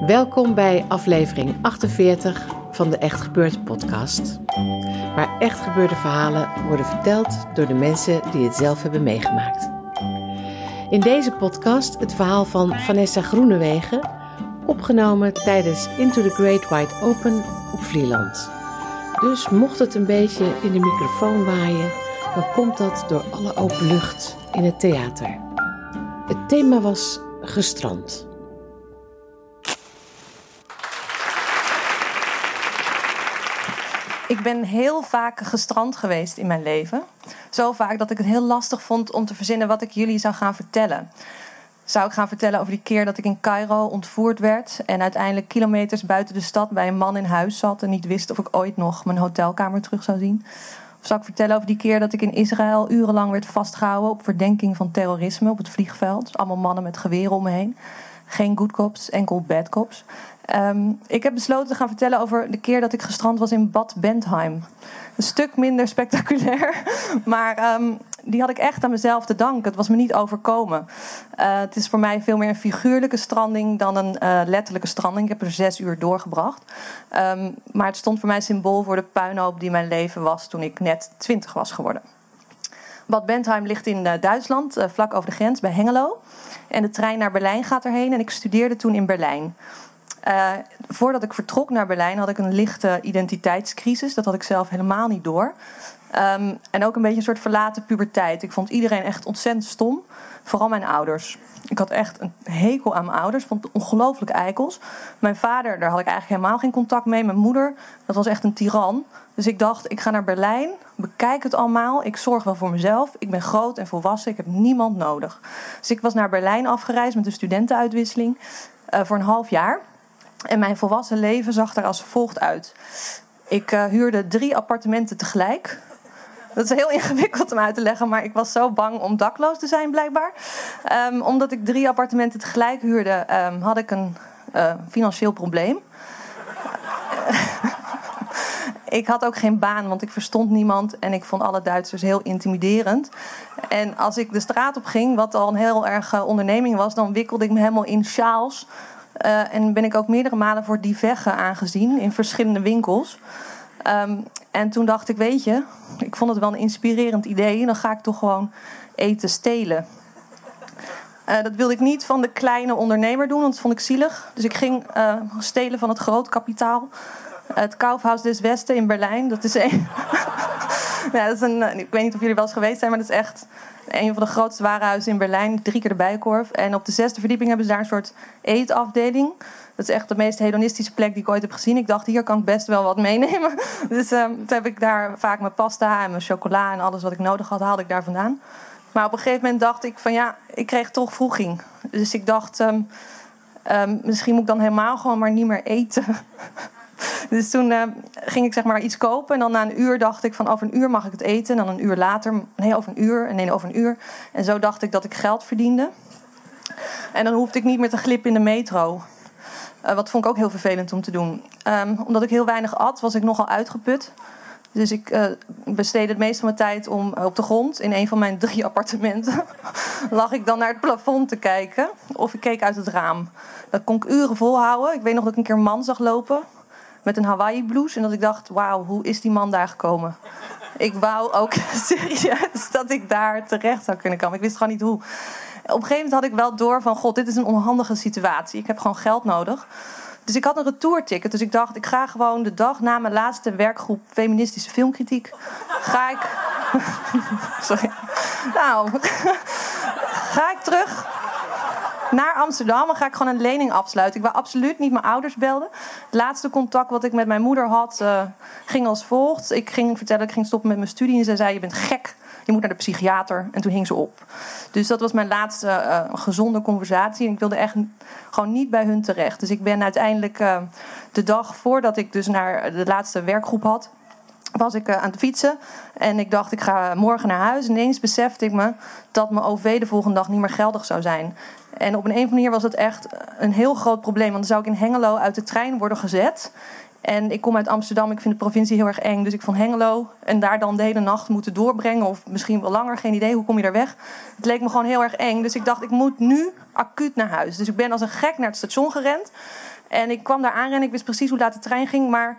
Welkom bij aflevering 48 van de Echt Gebeurd podcast. Waar echt gebeurde verhalen worden verteld door de mensen die het zelf hebben meegemaakt. In deze podcast het verhaal van Vanessa Groenewegen, opgenomen tijdens Into the Great Wide Open op Vlieland. Dus mocht het een beetje in de microfoon waaien, dan komt dat door alle open lucht in het theater. Het thema was gestrand. Ik ben heel vaak gestrand geweest in mijn leven. Zo vaak dat ik het heel lastig vond om te verzinnen wat ik jullie zou gaan vertellen. Zou ik gaan vertellen over die keer dat ik in Cairo ontvoerd werd en uiteindelijk kilometers buiten de stad bij een man in huis zat en niet wist of ik ooit nog mijn hotelkamer terug zou zien? Of zou ik vertellen over die keer dat ik in Israël urenlang werd vastgehouden op verdenking van terrorisme op het vliegveld? Allemaal mannen met geweren om me heen. Geen good cops, enkel bad cops. Um, ik heb besloten te gaan vertellen over de keer dat ik gestrand was in Bad Bentheim. Een stuk minder spectaculair, maar um, die had ik echt aan mezelf te danken. Het was me niet overkomen. Uh, het is voor mij veel meer een figuurlijke stranding dan een uh, letterlijke stranding. Ik heb er zes uur doorgebracht. Um, maar het stond voor mij symbool voor de puinhoop die mijn leven was toen ik net twintig was geworden. Bad Bentheim ligt in uh, Duitsland, vlak over de grens bij Hengelo. En de trein naar Berlijn gaat erheen en ik studeerde toen in Berlijn. Uh, voordat ik vertrok naar Berlijn had ik een lichte identiteitscrisis. Dat had ik zelf helemaal niet door. Um, en ook een beetje een soort verlaten puberteit. Ik vond iedereen echt ontzettend stom. Vooral mijn ouders. Ik had echt een hekel aan mijn ouders. Vond ongelooflijk eikels. Mijn vader, daar had ik eigenlijk helemaal geen contact mee. Mijn moeder, dat was echt een tiran. Dus ik dacht, ik ga naar Berlijn. Bekijk het allemaal. Ik zorg wel voor mezelf. Ik ben groot en volwassen. Ik heb niemand nodig. Dus ik was naar Berlijn afgereisd met een studentenuitwisseling. Uh, voor een half jaar. En mijn volwassen leven zag er als volgt uit. Ik uh, huurde drie appartementen tegelijk. Dat is heel ingewikkeld om uit te leggen, maar ik was zo bang om dakloos te zijn, blijkbaar. Um, omdat ik drie appartementen tegelijk huurde, um, had ik een uh, financieel probleem. ik had ook geen baan, want ik verstond niemand en ik vond alle Duitsers heel intimiderend. En als ik de straat op ging, wat al een heel erg uh, onderneming was, dan wikkelde ik me helemaal in sjaals uh, en ben ik ook meerdere malen voor die veggen aangezien in verschillende winkels. Um, en toen dacht ik, weet je, ik vond het wel een inspirerend idee. Dan ga ik toch gewoon eten stelen. Uh, dat wilde ik niet van de kleine ondernemer doen, want dat vond ik zielig. Dus ik ging uh, stelen van het groot kapitaal. Het Kaufhaus des Westen in Berlijn. Dat is een. ja, dat is een ik weet niet of jullie wel eens geweest zijn, maar dat is echt een van de grootste warenhuizen in Berlijn, drie keer de Bijkorf. En op de zesde verdieping hebben ze daar een soort eetafdeling. Dat is echt de meest hedonistische plek die ik ooit heb gezien. Ik dacht, hier kan ik best wel wat meenemen. Dus um, toen heb ik daar vaak mijn pasta en mijn chocola en alles wat ik nodig had, haalde ik daar vandaan. Maar op een gegeven moment dacht ik van ja, ik kreeg toch vroeging. Dus ik dacht, um, um, misschien moet ik dan helemaal gewoon maar niet meer eten. Dus toen ging ik zeg maar iets kopen. En dan na een uur dacht ik van over een uur mag ik het eten. En dan een uur later, nee over een uur. En nee over een uur. En zo dacht ik dat ik geld verdiende. En dan hoefde ik niet meer te glippen in de metro. Uh, wat vond ik ook heel vervelend om te doen. Um, omdat ik heel weinig at, was ik nogal uitgeput. Dus ik uh, besteedde het meeste van mijn tijd om op de grond in een van mijn drie appartementen. lag ik dan naar het plafond te kijken. Of ik keek uit het raam. Dat kon ik uren volhouden. Ik weet nog dat ik een keer een man zag lopen met een Hawaii blouse. En dat ik dacht, wauw, hoe is die man daar gekomen? Ik wou ook serieus dat ik daar terecht zou kunnen komen. Ik wist gewoon niet hoe. Op een gegeven moment had ik wel door van, god, dit is een onhandige situatie. Ik heb gewoon geld nodig. Dus ik had een retourticket. Dus ik dacht, ik ga gewoon de dag na mijn laatste werkgroep feministische filmkritiek. Ga ik. Sorry. Nou, ga ik terug naar Amsterdam. Dan ga ik gewoon een lening afsluiten. Ik wou absoluut niet mijn ouders belden. Het laatste contact wat ik met mijn moeder had, uh, ging als volgt. Ik ging vertellen, ik ging stoppen met mijn studie. En ze zei, je bent gek. Je moet naar de psychiater. En toen hing ze op. Dus dat was mijn laatste uh, gezonde conversatie. En ik wilde echt gewoon niet bij hun terecht. Dus ik ben uiteindelijk uh, de dag voordat ik dus naar de laatste werkgroep had was ik aan het fietsen. En ik dacht, ik ga morgen naar huis. En ineens besefte ik me dat mijn OV de volgende dag niet meer geldig zou zijn. En op een, een of andere manier was het echt een heel groot probleem. Want dan zou ik in Hengelo uit de trein worden gezet. En ik kom uit Amsterdam, ik vind de provincie heel erg eng. Dus ik van Hengelo en daar dan de hele nacht moeten doorbrengen. Of misschien wel langer, geen idee. Hoe kom je daar weg? Het leek me gewoon heel erg eng. Dus ik dacht, ik moet nu acuut naar huis. Dus ik ben als een gek naar het station gerend. En ik kwam daar aanrennen. Ik wist precies hoe laat de trein ging. Maar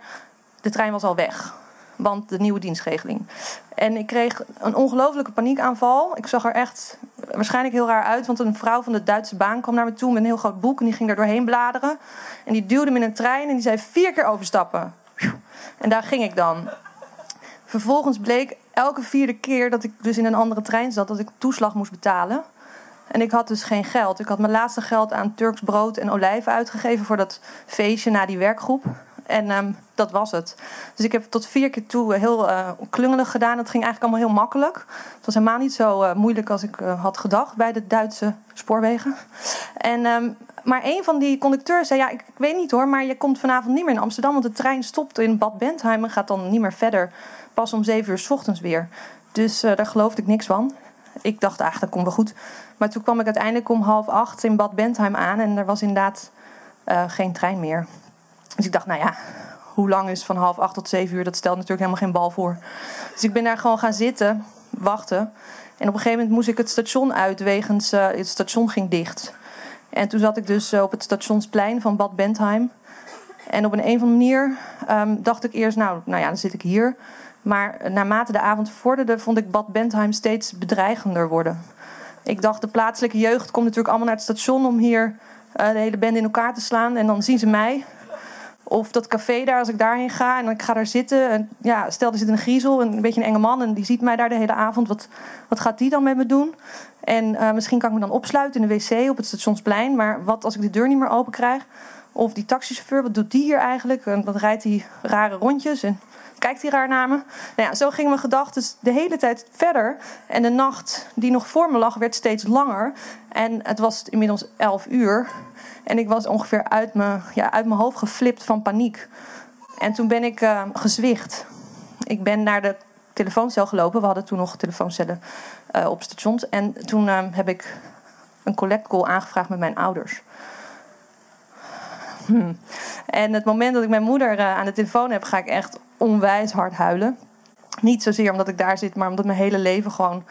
de trein was al weg want de nieuwe dienstregeling. En ik kreeg een ongelofelijke paniekaanval. Ik zag er echt waarschijnlijk heel raar uit, want een vrouw van de Duitse baan kwam naar me toe met een heel groot boek en die ging er doorheen bladeren. En die duwde me in een trein en die zei vier keer overstappen. En daar ging ik dan. Vervolgens bleek elke vierde keer dat ik dus in een andere trein zat, dat ik toeslag moest betalen. En ik had dus geen geld. Ik had mijn laatste geld aan Turks brood en olijven uitgegeven voor dat feestje na die werkgroep. En um, dat was het. Dus ik heb tot vier keer toe heel uh, klungelig gedaan. Het ging eigenlijk allemaal heel makkelijk. Het was helemaal niet zo uh, moeilijk als ik had gedacht bij de Duitse spoorwegen. En, um, maar een van die conducteurs zei: Ja, ik, weet niet hoor, maar je komt vanavond niet meer in Amsterdam. Want de trein stopt in Bad Bentheim en gaat dan niet meer verder. Pas om zeven uur s ochtends weer. Dus daar geloofde ik niks van. Ik dacht, ach, dat komt wel goed. Maar toen kwam ik uiteindelijk om half acht in Bad Bentheim aan en er was inderdaad geen trein meer. Dus ik dacht, nou ja, hoe lang is van half acht tot zeven uur? Dat stelt natuurlijk helemaal geen bal voor. Dus ik ben daar gewoon gaan zitten, wachten. En op een gegeven moment moest ik het station uit, wegens uh, het station ging dicht. En toen zat ik dus uh, op het stationsplein van Bad Bentheim. En op een, een of andere manier um, dacht ik eerst, nou, nou ja, dan zit ik hier. Maar naarmate de avond vorderde, vond ik Bad Bentheim steeds bedreigender worden. Ik dacht, de plaatselijke jeugd komt natuurlijk allemaal naar het station om hier de hele band in elkaar te slaan. En dan zien ze mij. Of dat café daar, als ik daarheen ga en ik ga daar zitten. En ja, stel er zit een griezel, een beetje een enge man. En die ziet mij daar de hele avond. Wat, wat gaat die dan met me doen? En uh, misschien kan ik me dan opsluiten in de wc op het stationsplein. Maar wat als ik de deur niet meer open krijg? Of die taxichauffeur, wat doet die hier eigenlijk? En wat rijdt hij rare rondjes? En kijkt hij raar naar me? Nou ja, zo gingen mijn gedachten de hele tijd verder. En de nacht die nog voor me lag, werd steeds langer. En het was inmiddels elf uur. En ik was ongeveer uit mijn, ja, uit mijn hoofd geflipt van paniek. En toen ben ik uh, gezwicht. Ik ben naar de telefooncel gelopen. We hadden toen nog telefooncellen uh, op stations. En toen uh, heb ik een collect call aangevraagd met mijn ouders. Hm. En het moment dat ik mijn moeder aan de telefoon heb, ga ik echt onwijs hard huilen. Niet zozeer omdat ik daar zit, maar omdat mijn hele leven gewoon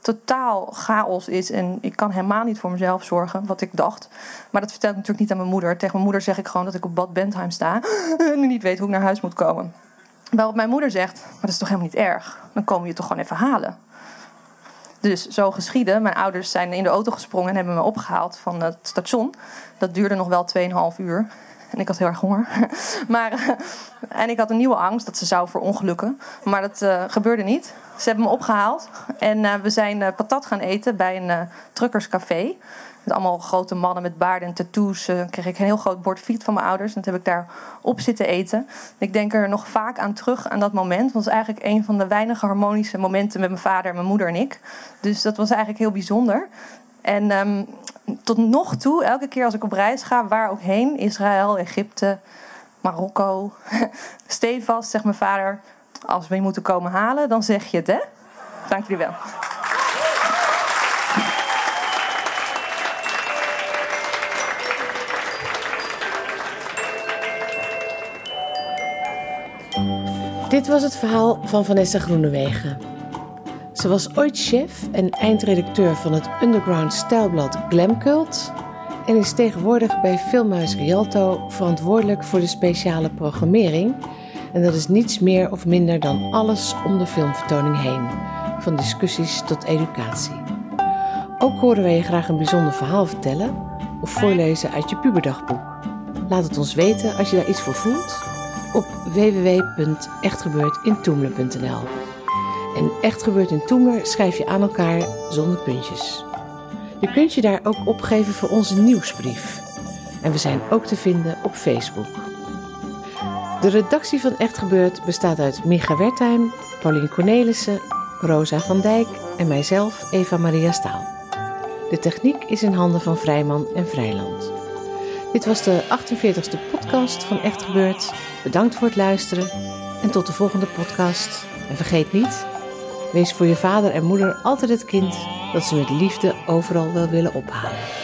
totaal chaos is. En ik kan helemaal niet voor mezelf zorgen, wat ik dacht. Maar dat vertel ik natuurlijk niet aan mijn moeder. Tegen mijn moeder zeg ik gewoon dat ik op Bad Bentheim sta. En niet weet hoe ik naar huis moet komen. Waarop mijn moeder zegt, maar dat is toch helemaal niet erg? Dan komen we je toch gewoon even halen. Dus zo geschieden. Mijn ouders zijn in de auto gesprongen en hebben me opgehaald van het station. Dat duurde nog wel 2,5 uur. En ik had heel erg honger. maar, eh, en ik had een nieuwe angst dat ze zou verongelukken. Maar dat uh, gebeurde niet. Ze hebben me opgehaald. En uh, we zijn patat gaan eten bij een truckerscafé. Met allemaal grote mannen met baarden en tattoos. Kreeg ik een heel groot bord fiet van mijn ouders. En dat heb ik daar op zitten eten. Ik denk er nog vaak aan terug aan dat moment. Want het was eigenlijk een van de weinige harmonische momenten met mijn vader, mijn moeder en ik. Dus dat was eigenlijk heel bijzonder. En um, tot nog toe, elke keer als ik op reis ga, waar ook heen, Israël, Egypte, Marokko, stevast, zegt mijn vader, als we je moeten komen halen, dan zeg je het, hè? Dank jullie wel. Dit was het verhaal van Vanessa Groenewegen. Ze was ooit chef en eindredacteur van het underground stijlblad Glamcult en is tegenwoordig bij Filmhuis Rialto verantwoordelijk voor de speciale programmering. En dat is niets meer of minder dan alles om de filmvertoning heen, van discussies tot educatie. Ook horen wij je graag een bijzonder verhaal vertellen of voorlezen uit je puberdagboek. Laat het ons weten als je daar iets voor voelt op www.echtgebeurtintoemler.nl. En Echt gebeurt in Toemler schrijf je aan elkaar zonder puntjes. Je kunt je daar ook opgeven voor onze nieuwsbrief. En we zijn ook te vinden op Facebook. De redactie van Echt Gebeurd bestaat uit Micha Wertheim, Paulien Cornelissen, Rosa van Dijk en mijzelf, Eva Maria Staal. De techniek is in handen van Vrijman en Vrijland. Dit was de 48e podcast van Echt Gebeurd. Bedankt voor het luisteren en tot de volgende podcast. En vergeet niet, wees voor je vader en moeder altijd het kind dat ze met liefde overal wel willen ophalen.